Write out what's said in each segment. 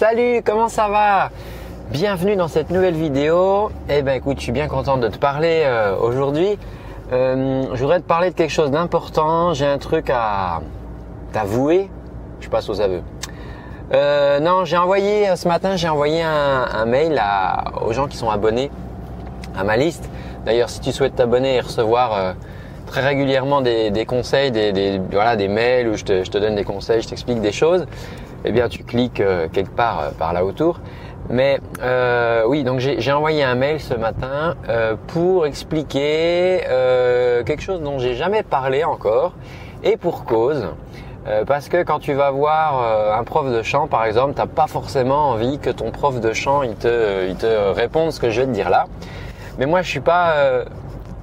Salut, comment ça va? Bienvenue dans cette nouvelle vidéo. Eh ben écoute, je suis bien content de te parler euh, aujourd'hui. Euh, je voudrais te parler de quelque chose d'important. J'ai un truc à t'avouer. Je passe aux aveux. Euh, non, j'ai envoyé ce matin, j'ai envoyé un, mail aux gens qui sont abonnés à ma liste. D'ailleurs, si tu souhaites t'abonner et recevoir très régulièrement des, conseils, des, voilà, des mails où je te, je te donne des conseils, je t'explique des choses, eh bien tu cliques euh, quelque part euh, par là autour. Mais euh, oui, donc j'ai envoyé un mail ce matin pour expliquer quelque chose dont j'ai jamais parlé encore et pour cause. parce que quand tu vas voir un prof de chant, par exemple, tu n'as pas forcément envie que ton prof de chant il te, il te réponde ce que je vais te dire là. Mais moi, je suis pas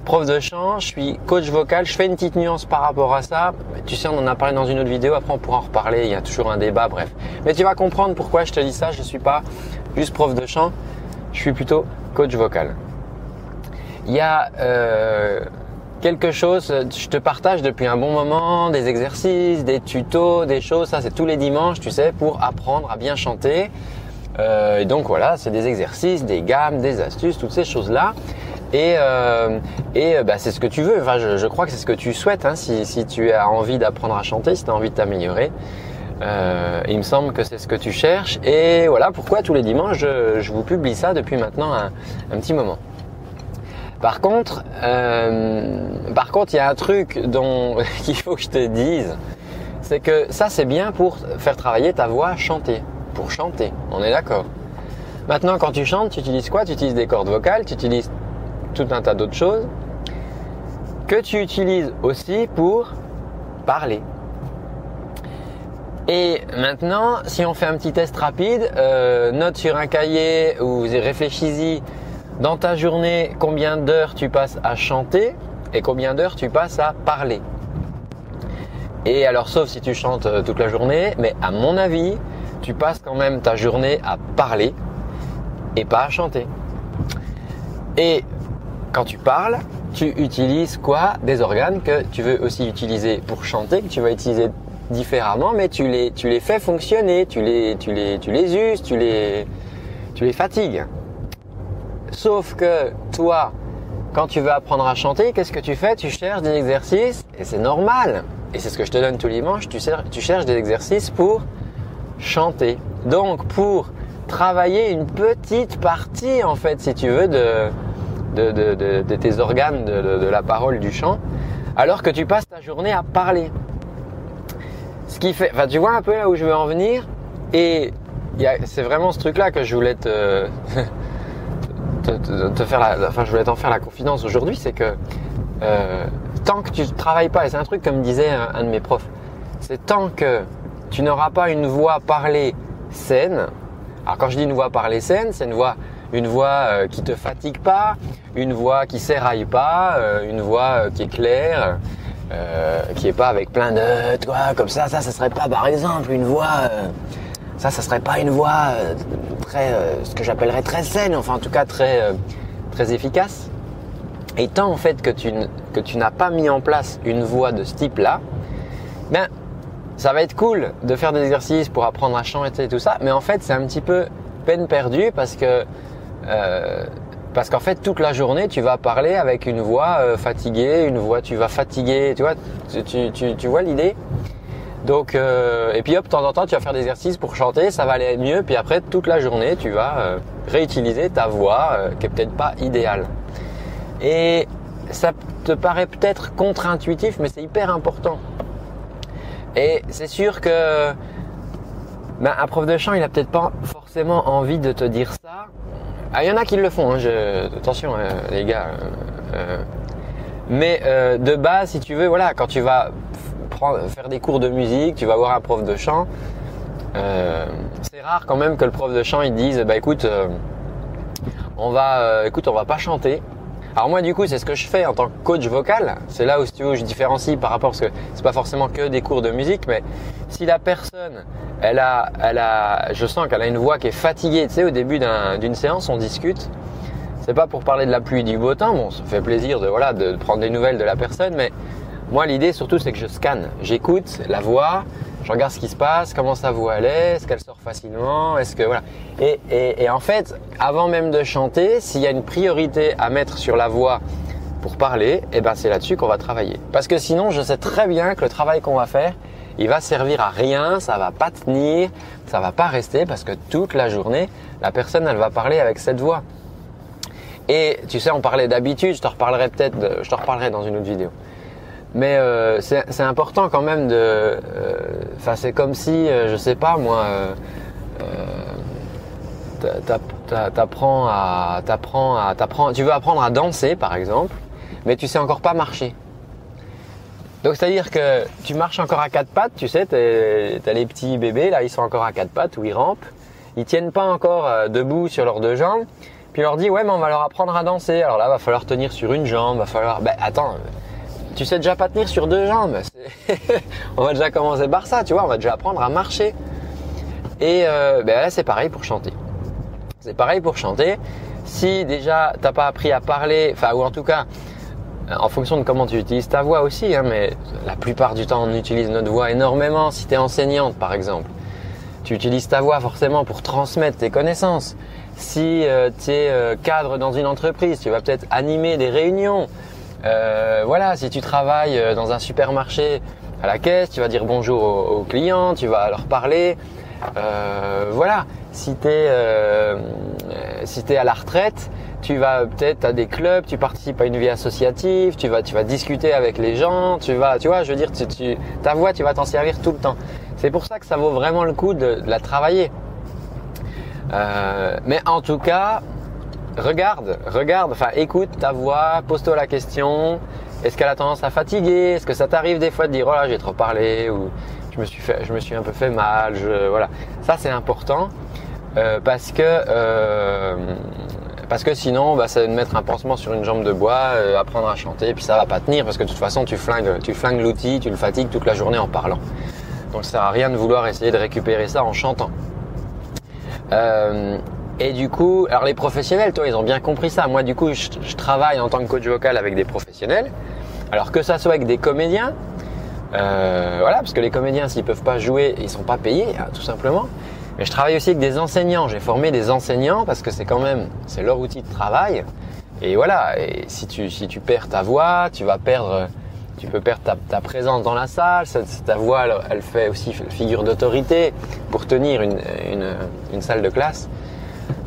prof de chant, je suis coach vocal, je fais une petite nuance par rapport à ça. Tu sais, on en a parlé dans une autre vidéo, après on pourra en reparler, il y a toujours un débat, bref. Mais tu vas comprendre pourquoi je te dis ça, je ne suis pas juste prof de chant, je suis plutôt coach vocal. Il y a euh, quelque chose, je te partage depuis un bon moment, des exercices, des tutos, des choses, ça c'est tous les dimanches, tu sais, pour apprendre à bien chanter. Euh, et donc voilà, c'est des exercices, des gammes, des astuces, toutes ces choses-là. Et, euh, et euh, bah, c'est ce que tu veux. Enfin, je, crois que c'est ce que tu souhaites hein, si, si, tu as envie d'apprendre à chanter, si tu as envie de t'améliorer. Euh, il me semble que c'est ce que tu cherches. Et voilà pourquoi tous les dimanches, je, vous publie ça depuis maintenant un, petit moment. Par contre, par contre, il y a un truc dont qu'il faut que je te dise, c'est que ça c'est bien pour faire travailler ta voix chanter, pour chanter. On est d'accord. Maintenant, quand tu chantes, tu utilises quoi? Tu utilises des cordes vocales, tu utilises tout un tas d'autres choses que tu utilises aussi pour parler. Et maintenant, si on fait un petit test rapide, euh, note sur un cahier ou réfléchis-y dans ta journée combien d'heures tu passes à chanter et combien d'heures tu passes à parler. Et alors, sauf si tu chantes euh, toute la journée, mais à mon avis, tu passes quand même ta journée à parler et pas à chanter. Et quand tu parles, tu utilises quoi Des organes que tu veux aussi utiliser pour chanter, que tu vas utiliser différemment, mais tu les, tu les fais fonctionner, tu les, tu les, tu les uses, tu les, tu les fatigues. Sauf que toi, quand tu veux apprendre à chanter, qu'est-ce que tu fais Tu cherches des exercices, et c'est normal. Et c'est ce que je te donne tous les dimanches, tu, tu cherches des exercices pour chanter. Donc pour travailler une petite partie, en fait, si tu veux, de, de, tes organes, de, la parole, du chant, alors que tu passes ta journée à parler. Ce qui fait, enfin, tu vois un peu là où je veux en venir, et c'est vraiment ce truc-là que je voulais te, faire, la, enfin, je voulais t'en faire la confidence aujourd'hui, c'est que euh, tant que tu ne travailles pas, et c'est un truc comme disait un, de mes profs, c'est tant que tu n'auras pas une voix parlée saine. Alors quand je dis une voix parlée saine, c'est une voix une voix euh, qui te fatigue pas, une voix qui s'éraille pas, euh, une voix euh, qui est claire, qui est pas avec plein de toi comme ça. Ça, ça serait pas par exemple une voix. ça, ça serait pas une voix très, ce que j'appellerais très saine, enfin en tout cas très très efficace. Et tant en fait que tu que tu n'as pas mis en place une voix de ce type-là, ben ça va être cool de faire des exercices pour apprendre à chanter et tout ça, mais en fait c'est un petit peu peine perdue parce que euh, parce qu'en fait, toute la journée, tu vas parler avec une voix euh, fatiguée, une voix, tu vas fatiguer, tu vois, tu, tu, tu vois l'idée Donc, euh, et puis hop, de temps en temps, tu vas faire des exercices pour chanter, ça va aller mieux. Puis après, toute la journée, tu vas réutiliser ta voix qui est peut-être pas idéale. Et ça te paraît peut-être contre-intuitif, mais c'est hyper important. Et c'est sûr que ben, un prof de chant, il a peut-être pas forcément envie de te dire ça. Ah, il y en a qui le font, hein, attention euh, les gars. Euh, euh. mais de base, si tu veux, voilà, quand tu vas faire des cours de musique, tu vas voir un prof de chant, c'est rare quand même que le prof de chant il dise, bah écoute, on va, écoute, on va pas chanter, alors moi du coup c'est ce que je fais en tant que coach vocal. C'est là où si tu veux je différencie par rapport parce que c'est pas forcément que des cours de musique, mais si la personne elle a, elle a, je sens qu'elle a une voix qui est fatiguée. Tu sais au début d'une séance on discute. C'est pas pour parler de la pluie du beau temps. Bon ça fait plaisir de voilà de prendre des nouvelles de la personne, mais moi l'idée surtout c'est que je scanne, j'écoute la voix, je regarde ce qui se passe, comment sa voix elle est, est-ce qu'elle sort facilement, est-ce que voilà. Et, et, en fait, avant même de chanter, s'il y a une priorité à mettre sur la voix pour parler, eh ben c'est là-dessus qu'on va travailler. Parce que sinon, je sais très bien que le travail qu'on va faire, il va servir à rien, ça va pas tenir, ça va pas rester parce que toute la journée, la personne elle va parler avec cette voix. Et tu sais, on parlait d'habitude, je te reparlerai peut-être, je te reparlerai dans une autre vidéo. Mais euh, c'est important quand même de. Euh, enfin, c'est comme si, euh, je sais pas moi, t'apprends à, t'apprends à, t'apprends, tu veux apprendre à danser par exemple, mais tu sais encore pas marcher. Donc c'est à dire que tu marches encore à quatre pattes, tu sais, t'as les petits bébés là, ils sont encore à quatre pattes ou ils rampent, ils tiennent pas encore debout sur leurs deux jambes. Puis leur dit ouais mais on va leur apprendre à danser. Alors là va falloir tenir sur une jambe, va falloir. Ben attends, tu sais déjà pas tenir sur deux jambes. on va déjà commencer par ça, tu vois, on va déjà apprendre à marcher. Et euh, ben là, c'est pareil pour chanter. C'est pareil pour chanter. Si déjà t'as pas appris à parler, enfin ou en tout cas euh, en fonction de comment tu utilises ta voix aussi, hein, mais la plupart du temps on utilise notre voix énormément. Si tu es enseignante par exemple, tu utilises ta voix forcément pour transmettre tes connaissances. Si euh, tu es cadre dans une entreprise, tu vas peut-être animer des réunions. Euh, voilà, si tu travailles euh, dans un supermarché à la caisse, tu vas dire bonjour aux, clients, tu vas leur parler. Euh, voilà, si tu es, à la retraite, tu vas peut-être à des clubs, tu participes à une vie associative, tu vas, discuter avec les gens, tu vas, tu vois, je veux dire, ta voix, tu vas t'en servir tout le temps. C'est pour ça que ça vaut vraiment le coup de la travailler. mais en tout cas, regarde, regarde, enfin écoute ta voix, pose-toi la question. Est-ce qu'elle a tendance à fatiguer? Est-ce que ça t'arrive des fois de dire oh là j'ai trop parlé ou je me suis fait, je me suis un peu fait mal, voilà. Ça c'est important euh, parce que euh, parce que sinon bah, ça va mettre un pansement sur une jambe de bois, euh, apprendre à chanter, puis ça va pas tenir parce que de toute façon tu flingues, tu flingues l'outil, tu le fatigues toute la journée en parlant. Donc ça sert à rien de vouloir essayer de récupérer ça en chantant. Et du coup, alors les professionnels, toi, ils ont bien compris ça. Moi, du coup, je, travaille en tant que coach vocal avec des professionnels. Alors que ça soit avec des comédiens, euh, voilà, parce que les comédiens, s'ils peuvent pas jouer, ils sont pas payés, hein, tout simplement. Mais je travaille aussi avec des enseignants. J'ai formé des enseignants parce que c'est quand même, c'est leur outil de travail. Et voilà. Et si tu si tu perds ta voix, tu vas perdre, tu peux perdre ta, présence dans la salle. Ta voix, elle, fait aussi figure d'autorité pour tenir une, une, une salle de classe.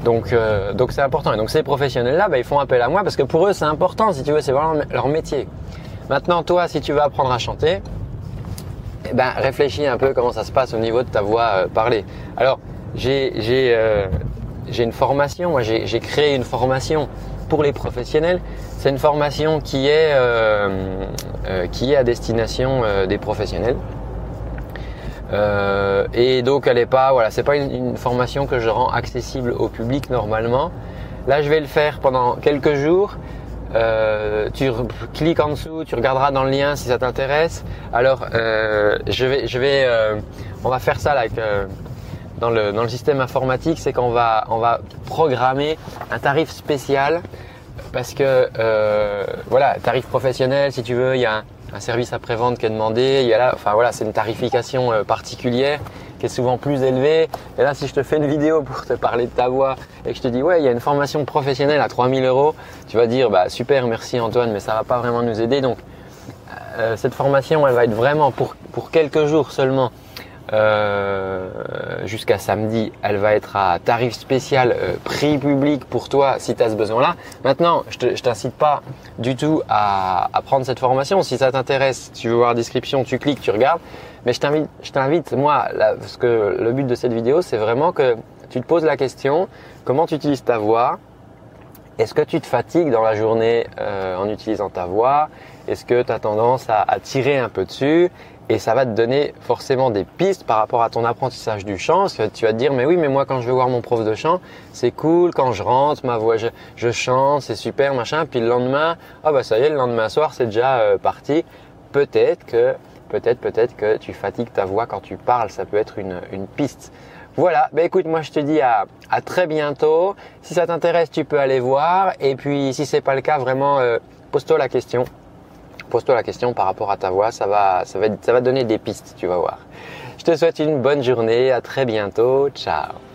Donc, euh, donc c'est important. Et donc ces professionnels-là, bah, ils font appel à moi parce que pour eux, c'est important. Si tu veux, c'est vraiment leur métier. Maintenant, toi, si tu veux apprendre à chanter, eh ben, réfléchis un peu comment ça se passe au niveau de ta voix euh, parlée. Alors, euh, j'ai une formation. Moi, j'ai créé une formation pour les professionnels. C'est une formation qui est qui est à destination des professionnels. Euh, et donc elle est pas, voilà, c'est pas une, formation que je rends accessible au public normalement. Là, je vais le faire pendant quelques jours. Euh, tu cliques en dessous, tu regarderas dans le lien si ça t'intéresse. Alors, euh, je vais, je vais, on va faire ça là, dans le système informatique, c'est qu'on va on va programmer un tarif spécial parce que voilà, tarif professionnel si tu veux, il y a un, un service après-vente qui est demandé. Il y a là, enfin voilà, c'est une tarification euh, particulière qui est souvent plus élevée. Et là, si je te fais une vidéo pour te parler de ta voix et que je te dis ouais, il y a une formation professionnelle à 3000 euros, tu vas dire bah super, merci Antoine, mais ça va pas vraiment nous aider. Donc euh, cette formation, elle va être vraiment pour quelques jours seulement. Euh, jusqu'à samedi, elle va être à tarif spécial, euh, prix public pour toi si tu as ce besoin-là. Maintenant, je t'incite pas du tout à, prendre cette formation. Si ça t'intéresse, tu veux voir la description, tu cliques, tu regardes. Mais je t'invite, moi, parce que le but de cette vidéo, c'est vraiment que tu te poses la question comment tu utilises ta voix? Est-ce que tu te fatigues dans la journée euh, en utilisant ta voix? Est-ce que tu as tendance à tirer un peu dessus? Et ça va te donner forcément des pistes par rapport à ton apprentissage du chant. Parce que tu vas te dire, mais oui, mais moi quand je vais voir mon prof de chant, c'est cool, quand je rentre, ma voix, je, chante, c'est super, machin. Puis le lendemain, ah bah ça y est, le lendemain soir, c'est déjà euh, parti. Peut-être que, peut-être, peut-être que tu fatigues ta voix quand tu parles. Ça peut être une, piste. Voilà, bah écoute, moi je te dis à, à très bientôt. Si ça t'intéresse, tu peux aller voir. Et puis si c'est pas le cas, vraiment, euh, pose-toi la question pose-toi la question par rapport à ta voix, ça va, ça va, ça va donner des pistes, tu vas voir. Je te souhaite une bonne journée. À très bientôt. Ciao.